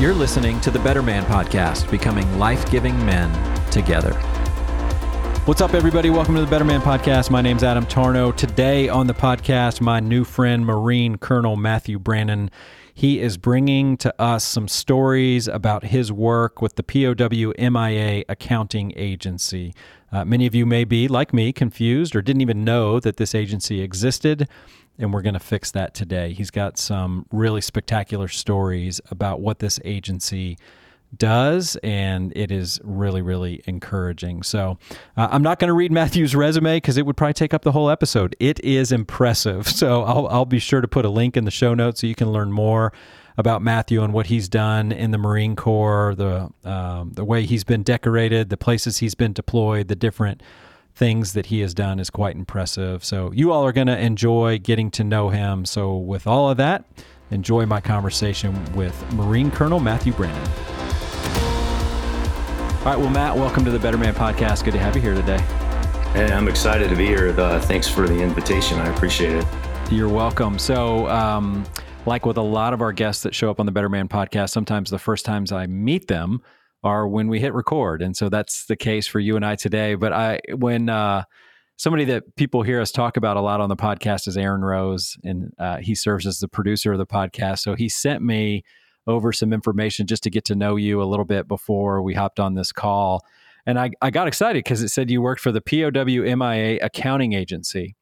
You're listening to the Better Man Podcast, becoming life giving men together. What's up, everybody? Welcome to the Better Man Podcast. My name's Adam Tarnow. Today on the podcast, my new friend, Marine Colonel Matthew Brannen. He is bringing to us some stories about his work with the POW MIA Accounting Agency. Uh, many of you may be, like me, confused or didn't even know that this agency existed and we're going to fix that today. He's got some really spectacular stories about what this agency does, and it is really, really encouraging. So, uh, I'm not going to read Matthew's resume because it would probably take up the whole episode. It is impressive. So, I'll, I'll be sure to put a link in the show notes so you can learn more about Matthew and what he's done in the Marine Corps, the um, the way he's been decorated, the places he's been deployed, the different things that he has done is quite impressive. So you all are going to enjoy getting to know him. So with all of that, enjoy my conversation with Marine Colonel Matthew Brannen. All right, well, Matt, welcome to the Better Man podcast. Good to have you here today. Hey, I'm excited to be here. Uh, thanks for the invitation. I appreciate it. You're welcome. So, um, like with a lot of our guests that show up on the Better Man podcast, sometimes the first times I meet them, are when we hit record. And so that's the case for you and I today. But I, when, uh, somebody that people hear us talk about a lot on the podcast is Aaron Rose, and uh, he serves as the producer of the podcast. So he sent me over some information just to get to know you a little bit before we hopped on this call. And I, I got excited because it said you worked for the POW MIA accounting agency.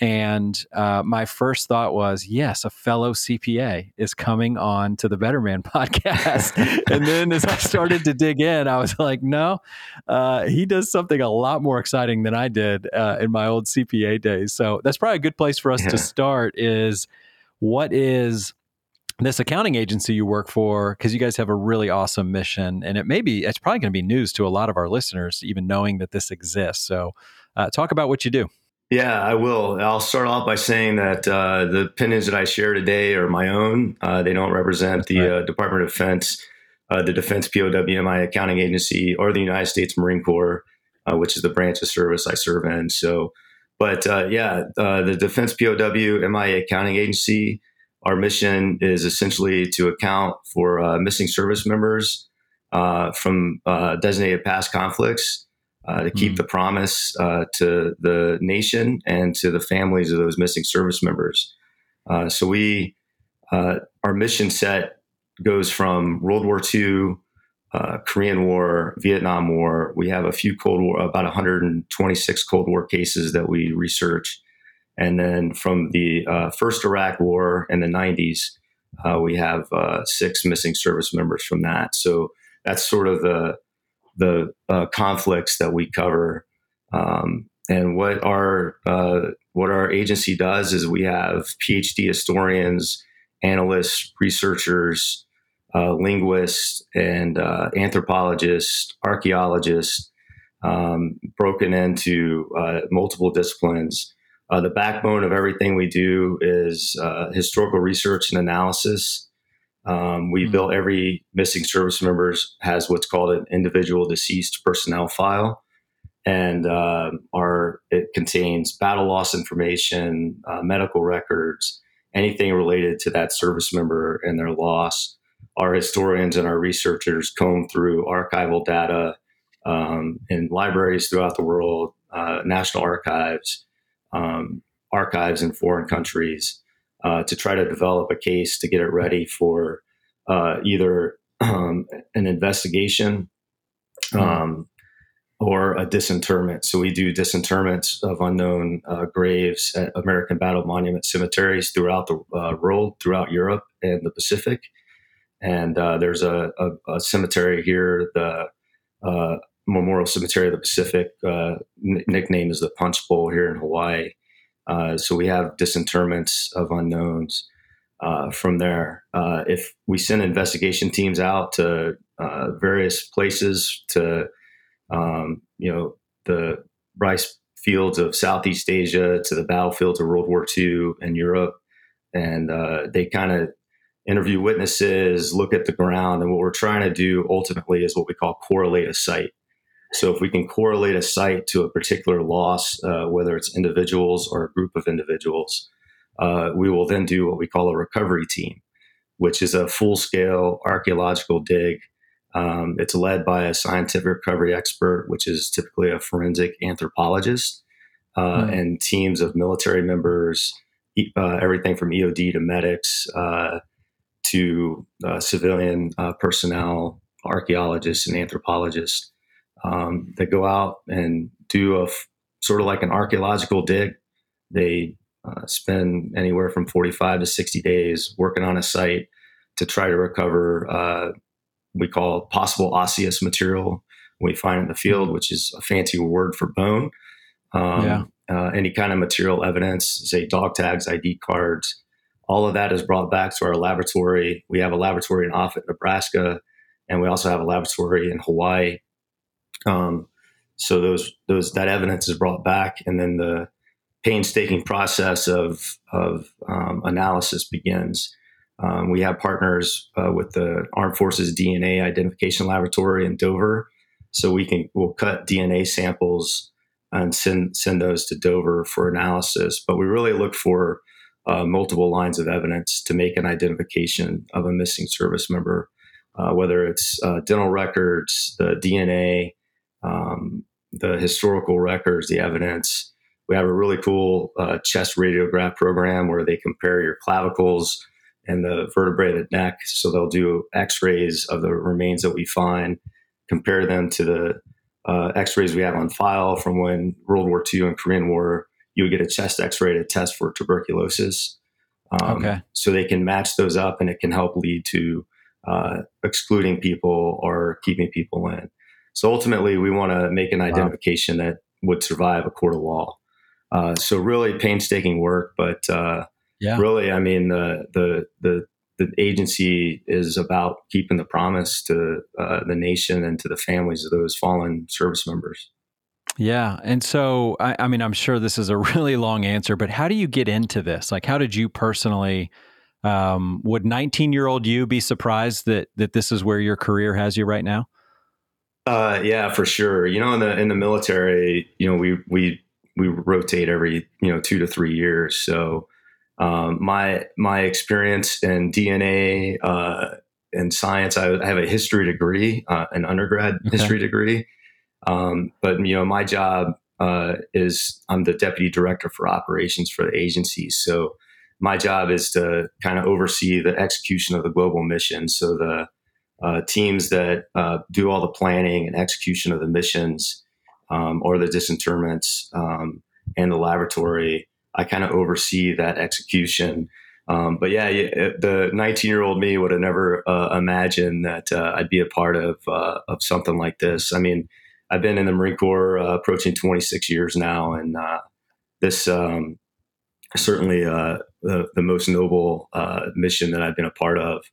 And uh, my first thought was, yes, a fellow CPA is coming on to the Better Man podcast. and then as I started to dig in, I was like, no, uh, he does something a lot more exciting than I did uh, in my old CPA days. So that's probably a good place for us yeah. to start. Is what is this accounting agency you work for because you guys have a really awesome mission and it may be it's probably going to be news to a lot of our listeners even knowing that this exists so uh, talk about what you do yeah, I will. I'll start off by saying that uh, the opinions that I share today are my own. Uh, they don't represent That's the right. uh, Department of Defense, uh, the Defense POW MIA Accounting Agency, or the United States Marine Corps, uh, which is the branch of service I serve in. So, but uh, yeah, the Defense POW MIA Accounting Agency, our mission is essentially to account for missing service members from designated past conflicts uh, to keep mm. the promise uh, to the nation and to the families of those missing service members. Uh, so we, uh, our mission set goes from World War II, uh, Korean War, Vietnam War. We have a few Cold War, about 126 Cold War cases that we research, and then from the uh, first Iraq War in the 90s, we have six missing service members from that. So that's sort of the the uh, conflicts that we cover. Um, and what our uh, what our agency does is we have PhD historians, analysts, researchers, uh, linguists, and uh, anthropologists, archaeologists, um, broken into uh, multiple disciplines. Uh, the backbone of everything we do is historical research and analysis. Um, we mm-hmm. built every missing service members has what's called an individual deceased personnel file, and uh, our it contains battle loss information, uh, medical records, anything related to that service member and their loss. Our historians and our researchers comb through archival data um, in libraries throughout the world, uh, national archives, um, archives in foreign countries uh, to try to develop a case to get it ready for uh, either um, an investigation hmm. um, or a disinterment. So we do disinterments of unknown uh, graves at American Battle Monument cemeteries throughout the uh, world, throughout Europe and the Pacific. And uh, there's a, a, a, cemetery here, the uh, Memorial Cemetery of the Pacific, nickname is the Punch Bowl here in Hawaii. Uh, so we have disinterments of unknowns uh, from there. Uh, if we send investigation teams out to uh, various places to, um, you know, the rice fields of Southeast Asia to the battlefields of World War II and Europe, and uh, they kind of interview witnesses, look at the ground, and what we're trying to do ultimately is what we call correlate a site. So if we can correlate a site to a particular loss, uh, whether it's individuals or a group of individuals, uh, we will then do what we call a recovery team. which is a full scale archaeological dig. Um, it's led by a scientific recovery expert, which is typically a forensic anthropologist, uh, mm. and teams of military members, uh, everything from EOD to medics uh, to uh, civilian uh, personnel, archaeologists and anthropologists um, that go out and do a f- sort of like an archaeological dig. They uh, spend anywhere from 45 to 60 days working on a site to try to recover uh, we call possible osseous material we find in the field, which is a fancy word for bone. Um, yeah. Uh, any kind of material evidence, say dog tags, ID cards, all of that is brought back to our laboratory. We have a laboratory in Offutt, Nebraska, and we also have a laboratory in Hawaii. Um, so those those that evidence is brought back, and then the painstaking process of of um, analysis begins. Um, we have partners uh, with the Armed Forces DNA Identification Laboratory in Dover, so we can we'll cut DNA samples and send send those to Dover for analysis. But we really look for uh, multiple lines of evidence to make an identification of a missing service member, uh, whether it's uh, dental records, the DNA, um, the historical records, the evidence. We have a really cool uh, chest radiograph program where they compare your clavicles and the vertebrae of the neck. So they'll do X-rays of the remains that we find, compare them to the uh, X-rays we have on file from when World War II and Korean War. You would get a chest X-ray to test for tuberculosis. Um, okay. So they can match those up, and it can help lead to uh, excluding people or keeping people in. So ultimately, we want to make an identification wow. that would survive a court of law. Uh, so really painstaking work, but uh, yeah. really, I mean, the the the the agency is about keeping the promise to uh, the nation and to the families of those fallen service members. Yeah. And so, I, I, mean, I'm sure this is a really long answer, but how do you get into this? Like, how did you personally, um, would 19 year old you be surprised that, that this is where your career has you right now? Uh, yeah, for sure. You know, in the, in the military, you know, we, we, we rotate every, you know, two to three years. So, um, my my experience in DNA uh, and science, I, I, have a history degree, uh, an undergrad okay. history degree. Um, but you know, my job uh, is I'm the deputy director for operations for the agency. So my job is to kind of oversee the execution of the global mission. So the uh, teams that uh, do all the planning and execution of the missions um, or the disinterments um, and the laboratory I kind of oversee that execution. Um, but yeah, the 19 year old me would have never uh, imagined that uh, I'd be a part of uh, of something like this. I mean, I've been in the Marine Corps uh, approaching 26 years now, and this um, certainly the, the most noble mission that I've been a part of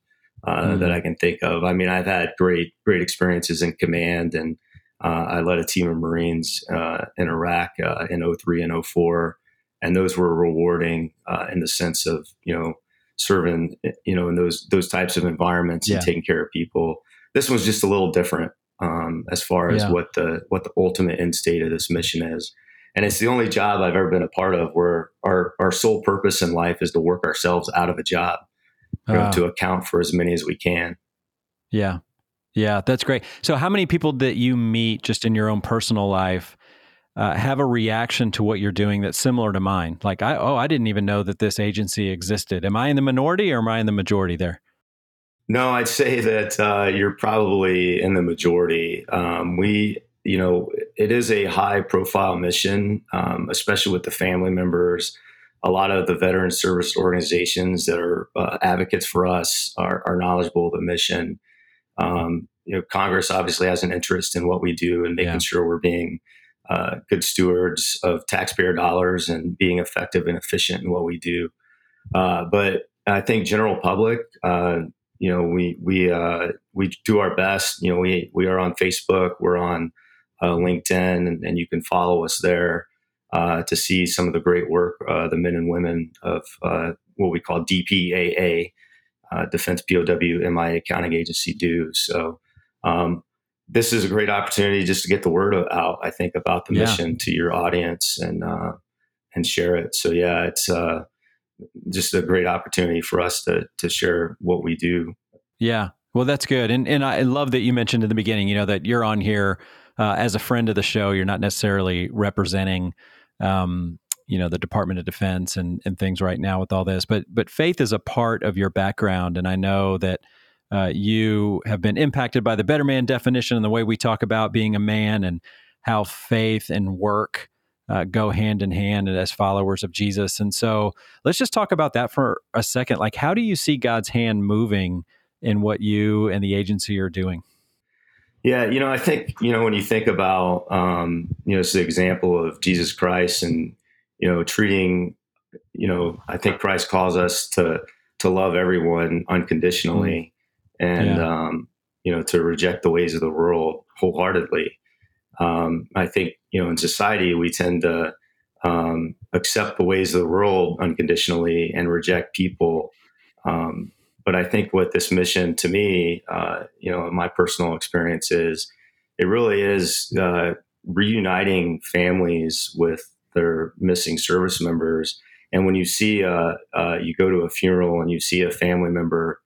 mm-hmm. that I can think of. I mean, I've had great great experiences in command, and I led a team of Marines in Iraq in 03 and 04 and those were rewarding uh, in the sense of you know serving you know in those those types of environments yeah. and taking care of people. This one's just a little different um, as far as yeah. what the what the ultimate end state of this mission is. And it's the only job I've ever been a part of where our, our sole purpose in life is to work ourselves out of a job, you know, to account for as many as we can. Yeah. Yeah, that's great. So, how many people that you meet just in your own personal life uh, have a reaction to what you're doing that's similar to mine. Like, I oh, I didn't even know that this agency existed. Am I in the minority or am I in the majority there? No, I'd say that uh, you're probably in the majority. Um, we, you know, it is a high profile mission, um, especially with the family members. A lot of the veteran service organizations that are uh, advocates for us are, are, knowledgeable of the mission. Um, you know, Congress obviously has an interest in what we do and making yeah. sure we're being uh, good stewards of taxpayer dollars and being effective and efficient in what we do. Uh, but I think general public, uh, you know, we we uh, we do our best. You know, we we are on Facebook, we're on uh, LinkedIn, and, and, you can follow us there uh, to see some of the great work the men and women of what we call DPAA, Defense POW MIA Accounting Agency do. So. Um, this is a great opportunity just to get the word out. I think about the yeah. mission to your audience and uh, and share it. So yeah, it's uh, just a great opportunity for us to to share what we do. Yeah, well, that's good, and and I love that you mentioned in the beginning, you know, that you're on here uh, as a friend of the show. You're not necessarily representing. Um, you know the Department of Defense and and things right now with all this, but but faith is a part of your background, and I know that uh, you have been impacted by the better man definition and the way we talk about being a man and how faith and work uh, go hand in hand as followers of Jesus. And so let's just talk about that for a second. Like, how do you see God's hand moving in what you and the agency are doing? Yeah, you know, I think, you know, when you think about, um, you know, it's the example of Jesus Christ and, you know, treating, you know, I think Christ calls us to, to love everyone unconditionally mm. and, yeah. um, you know, to reject the ways of the world wholeheartedly. Um, I think you know in society we tend to um, accept the ways of the world unconditionally and reject people. Um, but I think what this mission to me, uh, you know, my personal experience is, it really is uh, reuniting families with their missing service members. And when you see, uh, uh you go to a funeral and you see a family member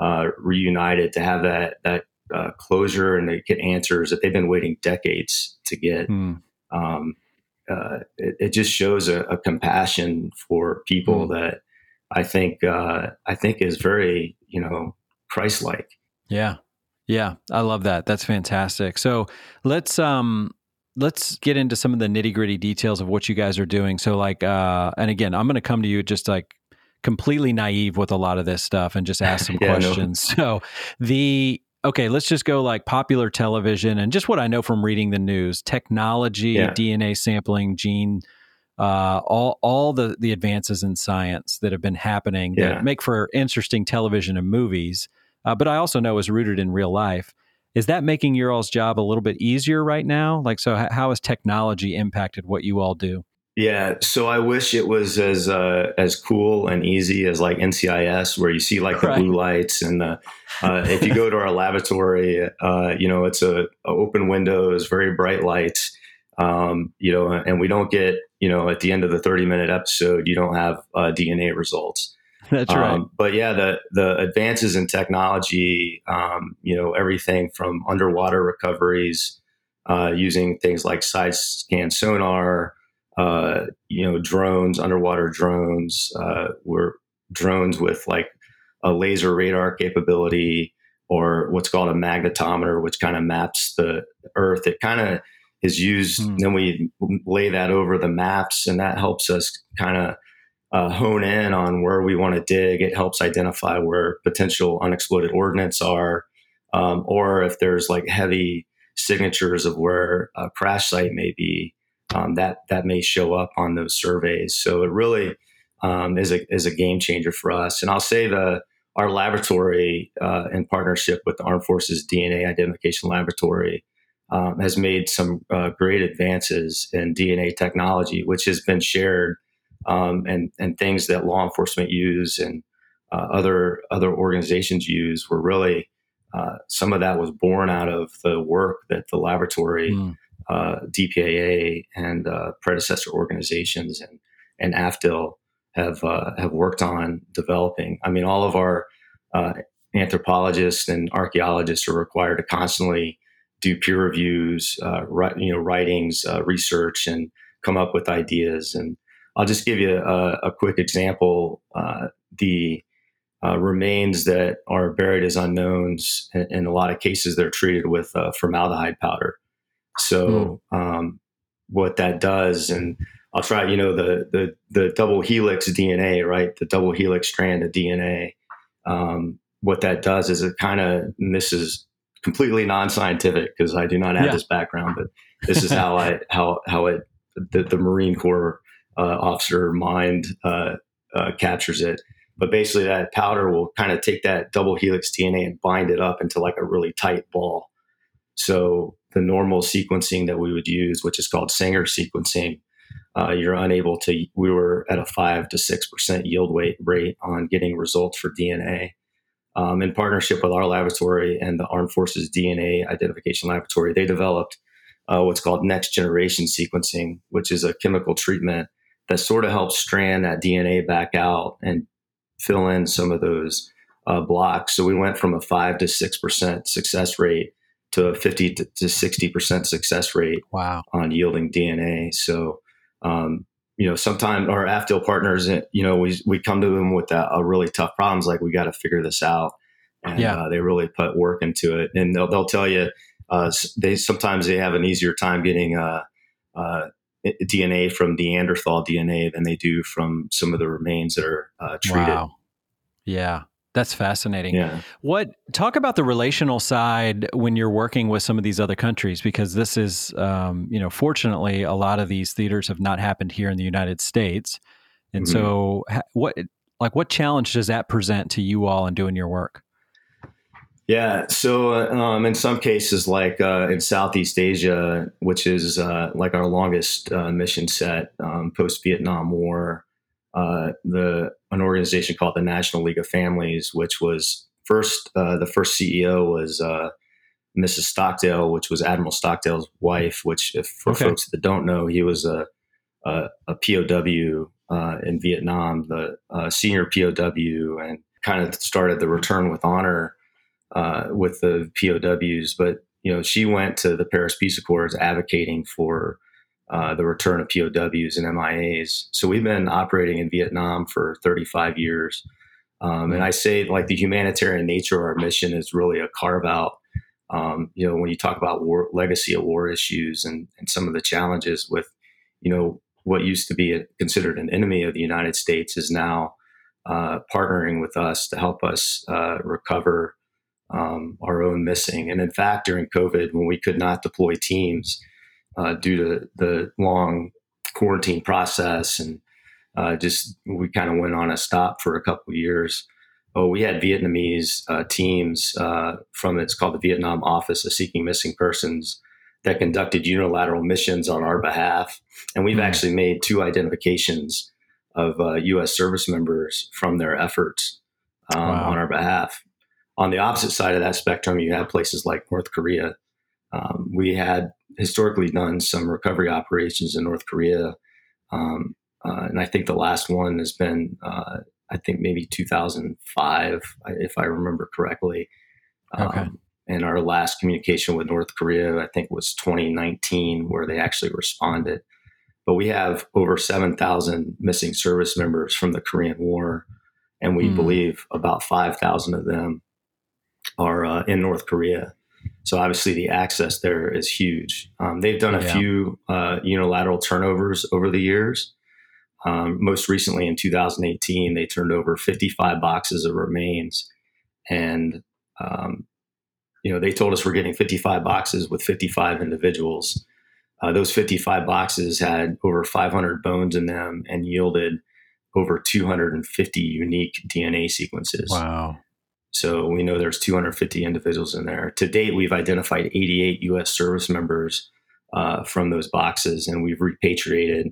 uh, reunited, to have that that uh, closure and they get answers that they've been waiting decades to get. Mm. Um, uh, it, it, just shows a, a, compassion for people mm. that I think uh, I think is very you know Christ-like. Yeah, yeah, I love that. That's fantastic. So let's um let's get into some of the nitty gritty details of what you guys are doing. So like, uh, and again, I'm going to come to you just like completely naive with a lot of this stuff and just ask some yeah, questions. No. So the okay, let's just go like popular television and just what I know from reading the news, technology, yeah. DNA sampling, gene, uh, all all the the advances in science that have been happening yeah. that make for interesting television and movies. Uh, but I also know is rooted in real life. Is that making your all's job a little bit easier right now? Like, so how has technology impacted what you all do? Yeah, so I wish it was as uh, as cool and easy as like NCIS, where you see like the right. blue lights, and the, uh, if you go to our laboratory, uh, you know it's a, a, open windows, very bright lights, um, you know, and we don't get you know at the end of the thirty minute episode, you don't have uh, DNA results. That's right. Um, but yeah, the the advances in technology, um, you know, everything from underwater recoveries uh, using things like side scan sonar uh, you know, drones, underwater drones, uh, were drones with like a laser radar capability or what's called a magnetometer, which kind of maps the Earth. It kind of is used. Mm. Then we lay that over the maps, and that helps us kind of uh, hone in on where we want to dig. It helps identify where potential unexploded ordnance are, um, or if there's like heavy signatures of where a crash site may be um, that that may show up on those surveys. So it really um, is a is a game changer for us. And I'll say the our laboratory uh, in partnership with the Armed Forces DNA Identification Laboratory um, has made some uh, great advances in DNA technology, which has been shared um, and and things that law enforcement use and uh, other other organizations use were really uh, some of that was born out of the work that the laboratory mm uh, DPAA and uh, predecessor organizations and and AFDIL have uh, have worked on developing. I mean, all of our uh, anthropologists and archaeologists are required to constantly do peer reviews, uh, write, you know, writings, uh, research, and come up with ideas. And I'll just give you a, a quick example. the remains that are buried as unknowns, in, in, a lot of cases, they're treated with formaldehyde powder. So mm. um, what that does, and I'll try, you know, the the the double helix DNA, right? The double helix strand of DNA. Um, what that does is it kind of misses completely non-scientific because I do not have yeah. this background, but this is how I how how it the, the Marine Corps uh, officer mind uh, uh, captures it. But basically, that powder will kind of take that double helix DNA and bind it up into like a really tight ball. So the normal sequencing that we would use, which is called Sanger sequencing, uh, you're unable to. We were at a five to six percent yield weight rate on getting results for DNA. Um, in partnership with our laboratory and the Armed Forces DNA Identification Laboratory, they developed uh, what's called next generation sequencing, which is a chemical treatment that sort of helps strand that DNA back out and fill in some of those uh, blocks. So we went from a five to six percent success rate to a fifty to sixty percent success rate. Wow. on yielding DNA. So um, you know, sometimes our AFDIL partners, eh, you know, we we come to them with a, a really tough problems like we got to figure this out, and Yeah. uh, they really put work into it, and they'll they'll tell you uh, they sometimes they have an easier time getting uh, uh, DNA from Neanderthal DNA than they do from some of the remains that are uh, treated. Wow. Yeah. That's fascinating. Yeah, What talk about the relational side when you're working with some of these other countries because this is um, you know fortunately a lot of these theaters have not happened here in the United States and Mhm. so what like what challenge does that present to you all in doing your work Yeah. So, uh, um, in some cases, like uh, in Southeast Asia, which is uh, like our longest uh, mission set um, post Vietnam War, uh, the an organization called the National League of Families, which was first uh, the first CEO was uh, Mrs. Stockdale, which was Admiral Stockdale's wife. Which, if for Okay. folks that don't know, he was a a, a POW uh, in Vietnam, the uh, senior POW, and kind of started the Return with Honor uh, with the POWs. But you know, she went to the Paris Peace Accords advocating for uh, the return of POWs and MIAs. So we've been operating in Vietnam for 35 years. Um, and I say, like, the humanitarian nature of our mission is really a carve out. Um, you know, when you talk about war, legacy of war issues and, and some of the challenges with, you know, what used to be a, considered an enemy of the United States is now uh, partnering with us to help us uh, recover um, our own missing. And in fact, during COVID, when we could not deploy teams uh, due to the long quarantine process and uh, just we kind of went on a stop for a couple of years. Oh, we had Vietnamese uh, teams uh, from it's called the Vietnam Office of Seeking Missing Persons that conducted unilateral missions on our behalf, and we've Hmm. actually made two identifications of uh, U.S. service members from their efforts um, Wow. on our behalf. On the opposite side of that spectrum, you have places like North Korea. Um, we had historically done some recovery operations in North Korea, um, uh, and I think the last one has been, uh, I think maybe 2005, if I remember correctly. Um, Okay. And our last communication with North Korea, I think, was 2019, where they actually responded. But we have over 7,000 missing service members from the Korean War, and we Hmm. believe about 5,000 of them are uh, in North Korea. So obviously, the access there is huge. Um, they've done a Yeah. few uh, unilateral turnovers over the years. Um, most recently, in 2018, they turned over 55 boxes of remains, and um, you know they told us we're getting 55 boxes with 55 individuals. Uh, those 55 boxes had over 500 bones in them and yielded over 250 unique DNA sequences. wow So we know there's 250 individuals in there. To date, we've identified 88 U.S. service members uh, from those boxes, and we've repatriated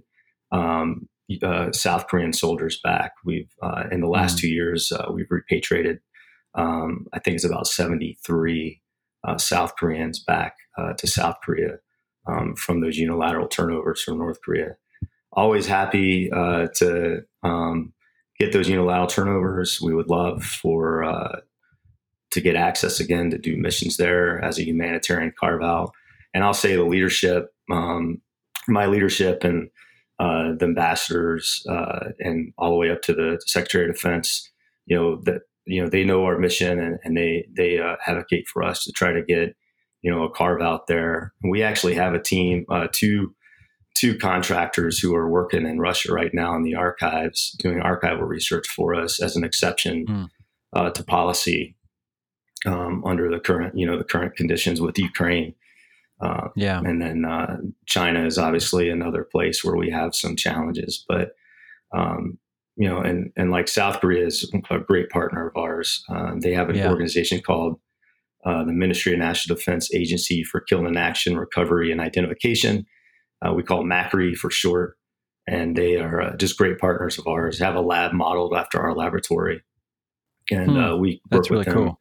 um, uh, South Korean soldiers back. We've uh, in the last Mm. two years, uh, we've repatriated. Um, I think it's about 73 uh, South Koreans back uh, to South Korea um, from those unilateral turnovers from North Korea. Always happy uh, to um, get those unilateral turnovers. We would love for uh, to get access again to do missions there as a humanitarian carve out. And I'll say the leadership, um, my leadership, and uh, the ambassadors, uh, and all the way up to the Secretary of Defense, you know that you know they know our mission and, and they they uh, advocate for us to try to get you know a carve out there. We actually have a team, uh, two two contractors who are working in Russia right now in the archives doing archival research for us as an exception Hmm. uh, to policy um, under the current you know the current conditions with Ukraine. Uh, yeah and then uh, China is obviously another place where we have some challenges. But um, you know, and and like South Korea is a great partner of ours. Uh, they have an Yeah. organization called uh, the Ministry of National Defense Agency for Kill in Action Recovery and Identification. Uh, we call MAKRI for short, and they are uh, just great partners of ours. Have a lab modeled after our laboratory, and Hmm. uh, we work that's with really them cool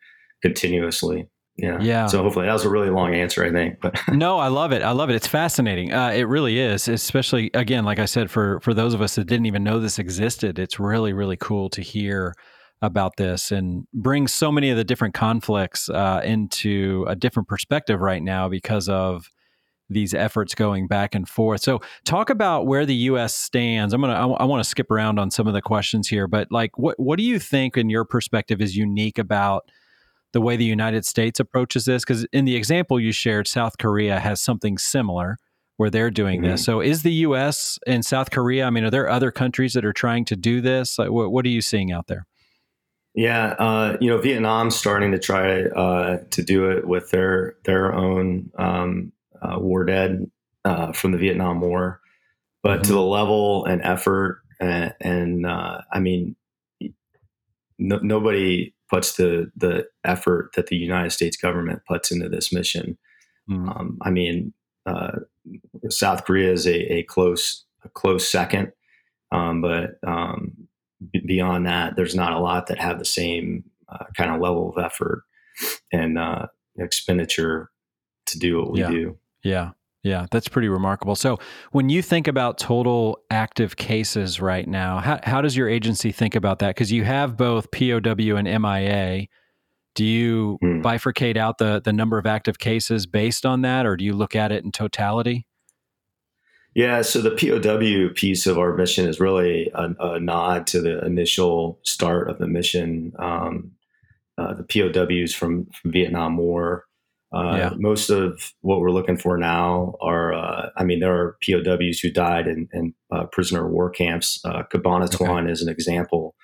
continuously. yeah. Yeah. So hopefully that was a really long answer, I think. But no, I love it. I love it. It's fascinating. Uh, it really is, especially again, like I said, for for those of us that didn't even know this existed, it's really really cool to hear about this and brings so many of the different conflicts uh, into a different perspective right now because of these efforts going back and forth. So, talk about where the U.S. stands. I'm gonna. I, I want to skip around on some of the questions here, but like, what what do you think, in your perspective, is unique about the way the United States approaches this? Because in the example you shared, South Korea has something similar where they're doing mm-hmm. this. So, is the U.S. and South Korea? I mean, are there other countries that are trying to do this? Like, what, what are you seeing out there? Yeah, uh, you know, Vietnam's starting to try uh, to do it with their their own um, uh, war dead uh, from the Vietnam War, but mm-hmm. to the level and effort and, and uh, I mean, no, nobody puts the the effort that the United States government puts into this mission. Mm-hmm. Um, I mean, uh, South Korea is a, a, close a close second, um, but um, b- beyond that, there's not a lot that have the same uh, kind of level of effort and uh, expenditure to do what we yeah. do. Yeah. Yeah, that's pretty remarkable. So, when you think about total active cases right now, how, how does your agency think about that? Because you have both POW and MIA. Do you hmm. bifurcate out the, the number of active cases based on that, or do you look at it in totality? Yeah, so the POW piece of our mission is really a, a nod to the initial start of the mission. Um, uh, the POWs from, from Vietnam War uh, yeah. Most of what we're looking for now are, uh, I mean, there are POWs who died in, in uh, prisoner of war camps. Uh, Cabanatuan okay. is an example,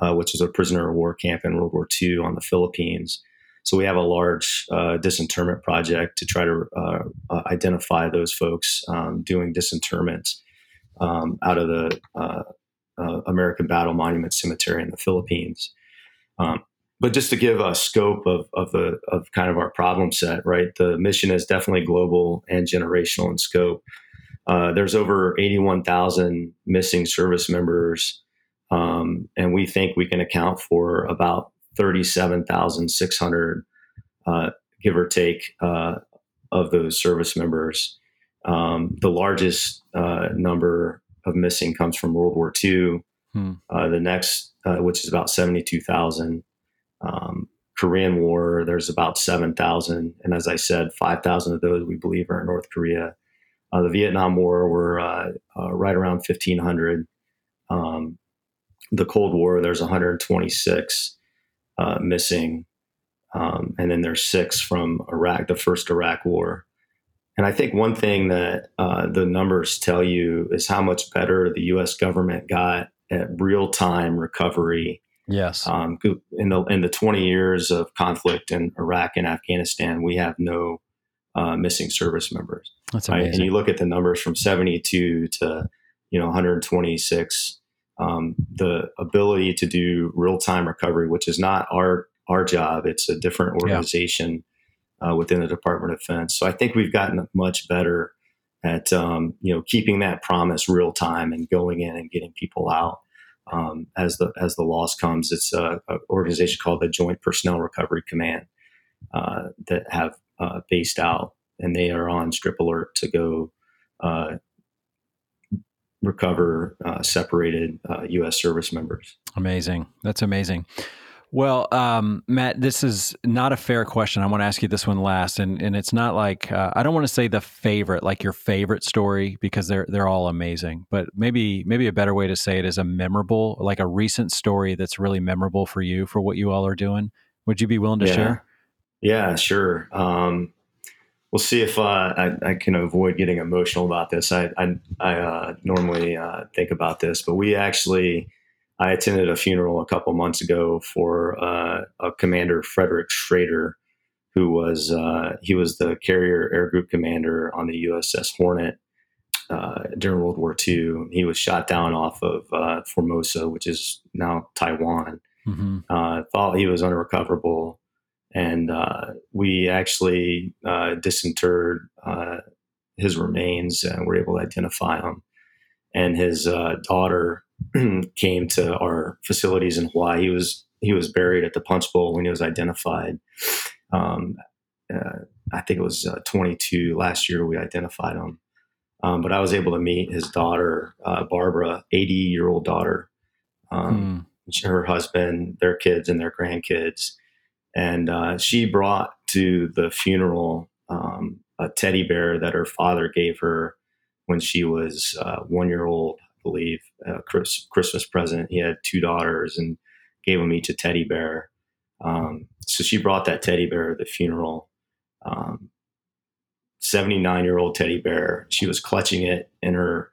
uh, which is a prisoner of war camp in World War II on the Philippines. So we have a large uh, disinterment project to try to identify those folks um, doing disinterments um, out of the American Battle Monument Cemetery in the Philippines. Um, but just to give a scope of, of the of kind of our problem set, right? The mission is definitely global and generational in scope. Uh, there's over 81,000 missing service members, um, and we think we can account for about 37,600, uh, give or take, uh, of those service members. Um, the largest uh, number of missing comes from World War II. Hmm. Uh, the next, uh, which is about 72,000. Um, Korean War, there's about 7,000. And as I said, 5,000 of those we believe are in North Korea. Uh, the Vietnam War were uh, uh, right around 1,500. Um, the Cold War, there's 126 uh, missing. Um, and then there's six from Iraq, the first Iraq War. And I think one thing that uh, the numbers tell you is how much better the U.S. government got at real time recovery Yes. Um, in the in the 20 years of conflict in Iraq and Afghanistan, we have no uh, missing service members. That's amazing. Right? And you look at the numbers from 72 to you know 126. Um, the ability to do real time recovery, which is not our our job, it's a different organization yeah. uh, within the Department of Defense. So I think we've gotten much better at um, you know keeping that promise real time and going in and getting people out um, as the as the loss comes. It's an organization called the Joint Personnel Recovery Command uh, that have uh, based out, and they are on strip alert to go uh, recover uh, separated U.S. Uh, service members. Amazing. That's amazing. Well, um, Matt, this is not a fair question. I want to ask you this one last, and and it's not like uh, I don't want to say the favorite, like your favorite story, because they're they're all amazing. But maybe maybe a better way to say it is a memorable, like a recent story that's really memorable for you for what you all are doing. Would you be willing to yeah. share? Yeah, sure. Um, we'll see if uh, I, I, can avoid getting emotional about this. I I, I uh, normally uh, think about this, but we actually I attended a funeral a couple months ago for uh, a commander, Frederick Schrader, who was uh, he was the carrier air group commander on the USS Hornet uh, during World War II. He was shot down off of uh, Formosa, which is now Taiwan. Mm-hmm. Uh, thought he was unrecoverable, and uh, we actually disinterred his remains and were able to identify him. And his daughter came to our facilities in Hawaii. He was he was buried at the Punch Bowl when he was identified. Um, uh, I think it was uh, 22 last year we identified him. Um, but I was able to meet his daughter, uh, Barbara, 80 year old daughter, um, hmm. her husband, their kids, and their grandkids. And uh, she brought to the funeral um, a teddy bear that her father gave her when she was uh, one year old, believe, a Chris, Christmas present. He had two daughters and gave them each a teddy bear. Um, so she brought that teddy bear to the funeral. 79 um, year old teddy bear. She was clutching it in her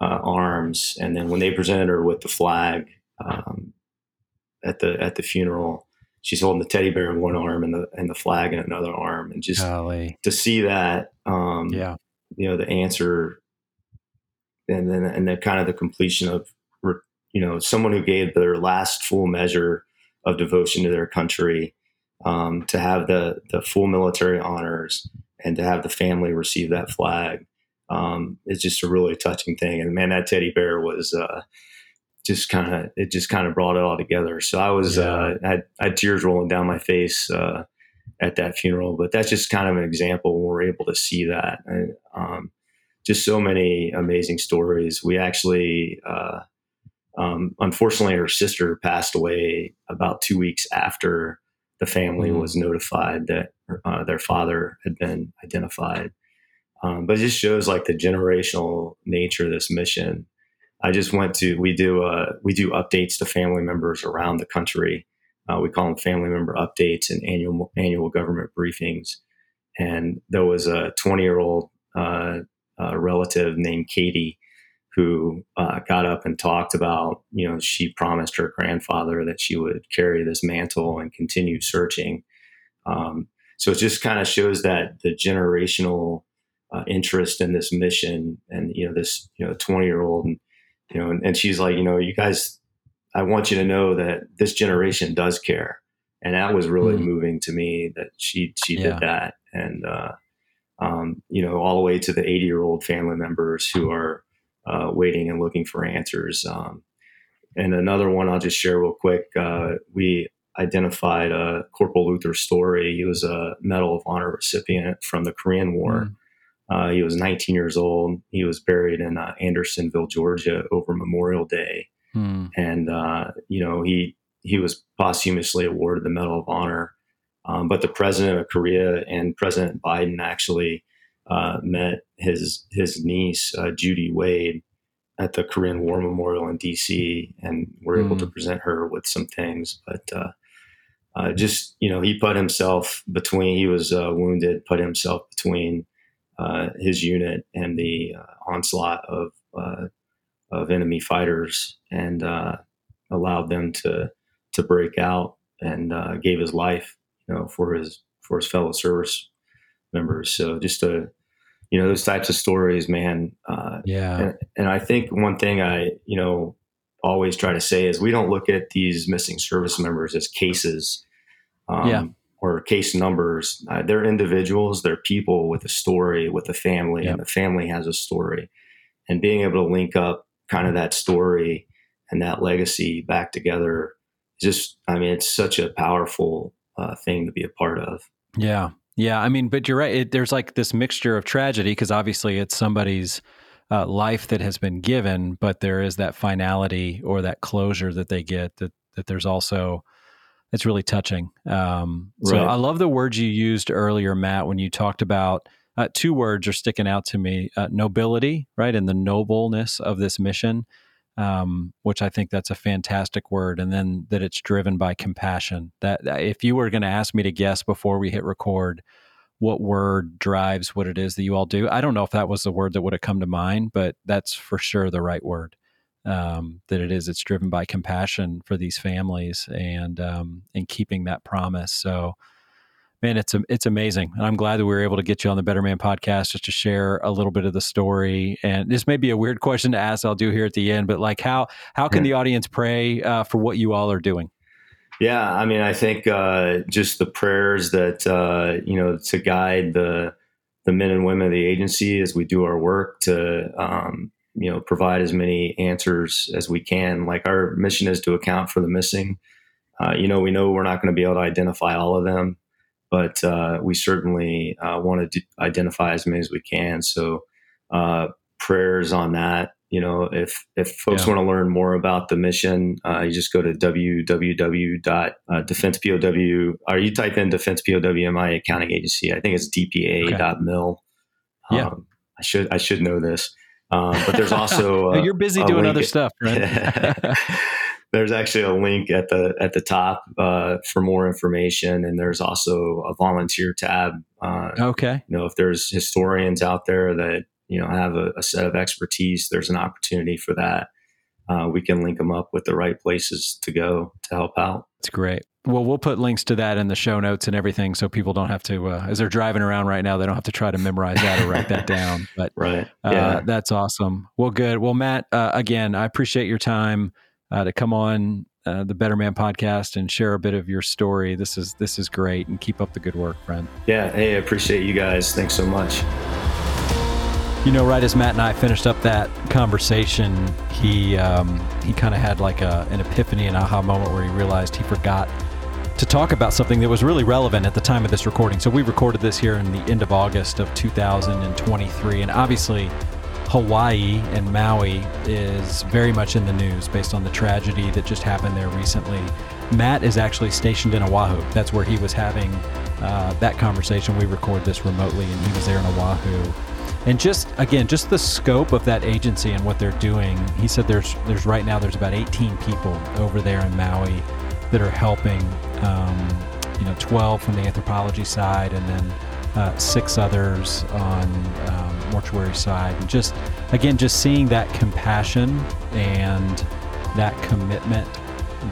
uh, arms. And then when they presented her with the flag um, at the at the funeral, she's holding the teddy bear in one arm and the and the flag in another arm. And just Golly. to see that, um, yeah, you know, the answer, and then and then kind of the completion of, you know, someone who gave their last full measure of devotion to their country um, to have the the full military honors and to have the family receive that flag um, is just a really touching thing. And man, that teddy bear was uh, just kind of it just kind of brought it all together. So I was yeah. uh, I, had, I, had, tears rolling down my face uh, at that funeral. But that's just kind of an example when we're able to see that. And, um, just so many amazing stories. We actually. Uh, um, unfortunately, her sister passed away about two weeks after the family mm-hmm. was notified that uh, their father had been identified. Um, but it just shows like the generational nature of this mission. I just went to we do uh, we do updates to family members around the country. Uh, we call them family member updates and annual annual government briefings. And there was a 20 year old uh, uh, relative named Katie who uh, got up and talked about, you know, she promised her grandfather that she would carry this mantle and continue searching. Um, so it just kind of shows that the generational uh, interest in this mission and, you know, this, you know, 20 year old and, you know, and, and, she's like, you know, you guys, I want you to know that this generation does care. And that was really mm. moving to me that she, she yeah. did that. And, uh, um, you know, all the way to the 80 year old family members who are, uh, waiting and looking for answers. Um, and another one I'll just share real quick. Uh, we identified uh, Corporal Luther Story. He was a Medal of Honor recipient from the Korean War. Mm. he was 19 years old. He was buried in uh, Andersonville, Georgia, over Memorial Day, mm. and uh, you know he he was posthumously awarded the Medal of Honor. Um, but the president of Korea and President Biden actually uh, met his his niece uh, Judy Wade at the Korean War Memorial in D.C. and were mm. able to hmm. present her with some things. But uh, uh, just you know, he put himself between. He was uh, wounded, put himself between uh, his unit and the onslaught of of enemy fighters, and allowed them to to break out and gave his life, you know, for his for his fellow service members. So just a you know those types of stories man uh, yeah and, and, i think one thing i you know always try to say is we don't look at these missing service members as cases um, yeah. or case numbers uh, they're individuals they're people with a story with a family yep. and the family has a story and being able to link up kind of that story and that legacy back together just i mean it's such a powerful uh, thing to be a part of yeah yeah, I mean, but you're right. It, there's like this mixture of tragedy because obviously it's somebody's uh, life that has been given, but there is that finality or that closure that they get. That that there's also it's really touching. Um, so. I love the words you used earlier, Matt, when you talked about uh, two words are sticking out to me: uh, nobility, right, and the nobleness of this mission um, which I think that's a fantastic word. And then that it's driven by compassion. That if you were going to ask me to guess before we hit record, what word drives what it is that you all do, I don't know if that was the word that would have come to mind, but that's for sure the right word. Um, that it is, it's driven by compassion for these families and um, and keeping that promise. So man, it's it's amazing, and I'm glad that we were able to get you on the Better Man podcast just to share a little bit of the story. And this may be a weird question to ask. I'll do here at the end, but like how how can the audience pray uh, for what you all are doing? Yeah, I mean, I think uh, just the prayers that uh, you know to guide the the men and women of the agency as we do our work to um, you know provide as many answers as we can. Like our mission is to account for the missing. Uh, you know, we know we're not going to be able to identify all of them, but uh, we certainly uh, want to identify as many as we can. So uh, prayers on that. You know, if if folks yeah. want to learn more about the mission, uh, you just go to www.defensepow or you type in Defense POW MIA Accounting Agency. I think it's dpa.mil. Okay. Yeah, um, I should I should know this. Um, but there's also you're busy doing other stuff, right? there's actually a link at the at the top uh, for more information, and there's also a volunteer tab. Uh, okay. You know, if there's historians out there that you know have a, a set of expertise, there's an opportunity for that. Uh, we can link them up with the right places to go to help out. It's great. Well, we'll put links to that in the show notes and everything, so people don't have to, uh, as they're driving around right now, they don't have to try to memorize that or write that down. But right, uh, yeah, that's awesome. Well, good. Well, Matt, uh, again, I appreciate your time uh, to come on uh, the Better Man podcast and share a bit of your story. This is this is great, and keep up the good work, friend. Yeah, hey, I appreciate you guys. Thanks so much. You know, right as Matt and I finished up that conversation, he um, he kind of had like a, an epiphany, an aha moment where he realized he forgot to talk about something that was really relevant at the time of this recording. So we recorded this here in the end of August of 2023, and obviously Hawaii and Maui is very much in the news based on the tragedy that just happened there recently. Matt is actually stationed in Oahu. That's where he was having uh, that conversation. We record this remotely, and he was there in Oahu. And just again, just the scope of that agency and what they're doing. He said there's there's right now there's about 18 people over there in Maui that are helping. Um, you know, 12 from the anthropology side, and then uh, six others on um, mortuary side. And just again, just seeing that compassion and that commitment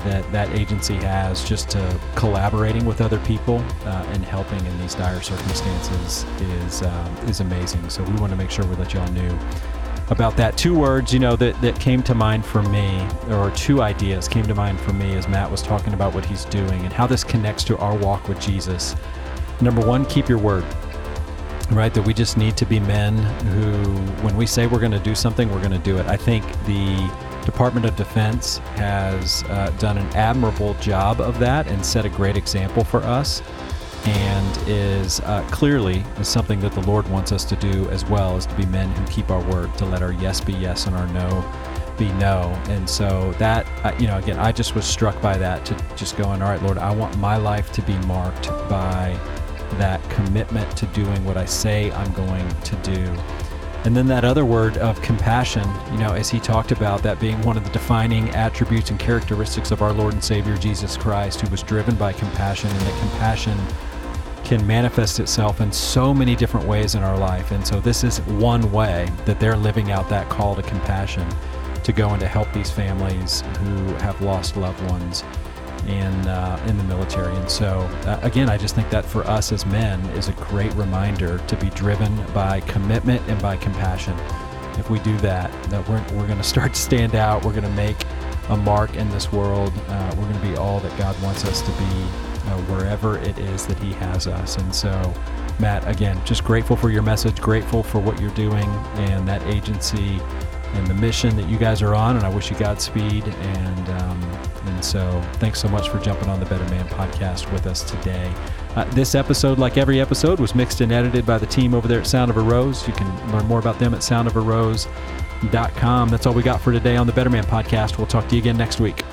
that that agency has just to collaborating with other people uh, and helping in these dire circumstances is uh, is amazing. So we want to make sure we let y'all know about that. Two words, you know, that, that came to mind for me, or two ideas came to mind for me as Matt was talking about what he's doing and how this connects to our walk with Jesus. Number one, keep your word. Right, that we just need to be men who, when we say we're going to do something, we're going to do it. I think the Department of Defense has uh, done an admirable job of that and set a great example for us, and is uh, clearly is something that the Lord wants us to do as well as to be men who keep our word, to let our yes be yes and our no be no. And so that, uh, you know, again, I just was struck by that to just going, all right, Lord, I want my life to be marked by that commitment to doing what I say I'm going to do. And then that other word of compassion, you know, as he talked about that being one of the defining attributes and characteristics of our Lord and Savior Jesus Christ, who was driven by compassion, and that compassion can manifest itself in so many different ways in our life. And so this is one way that they're living out that call to compassion to go and to help these families who have lost loved ones in uh, in the military. And so, uh, again, I just think that for us as men is a great reminder to be driven by commitment and by compassion. If we do that, that we're, we're going to start to stand out. We're going to make a mark in this world. Uh, we're going to be all that God wants us to be uh, wherever it is that He has us. And so, Matt, again, just grateful for your message, grateful for what you're doing and that agency and the mission that you guys are on. And I wish you Godspeed. And um, and so, thanks so much for jumping on the Better Man podcast with us today. Uh, this episode, like every episode, was mixed and edited by the team over there at Sound of a Rose. You can learn more about them at soundofarose.com. That's all we got for today on the Better Man podcast. We'll talk to you again next week.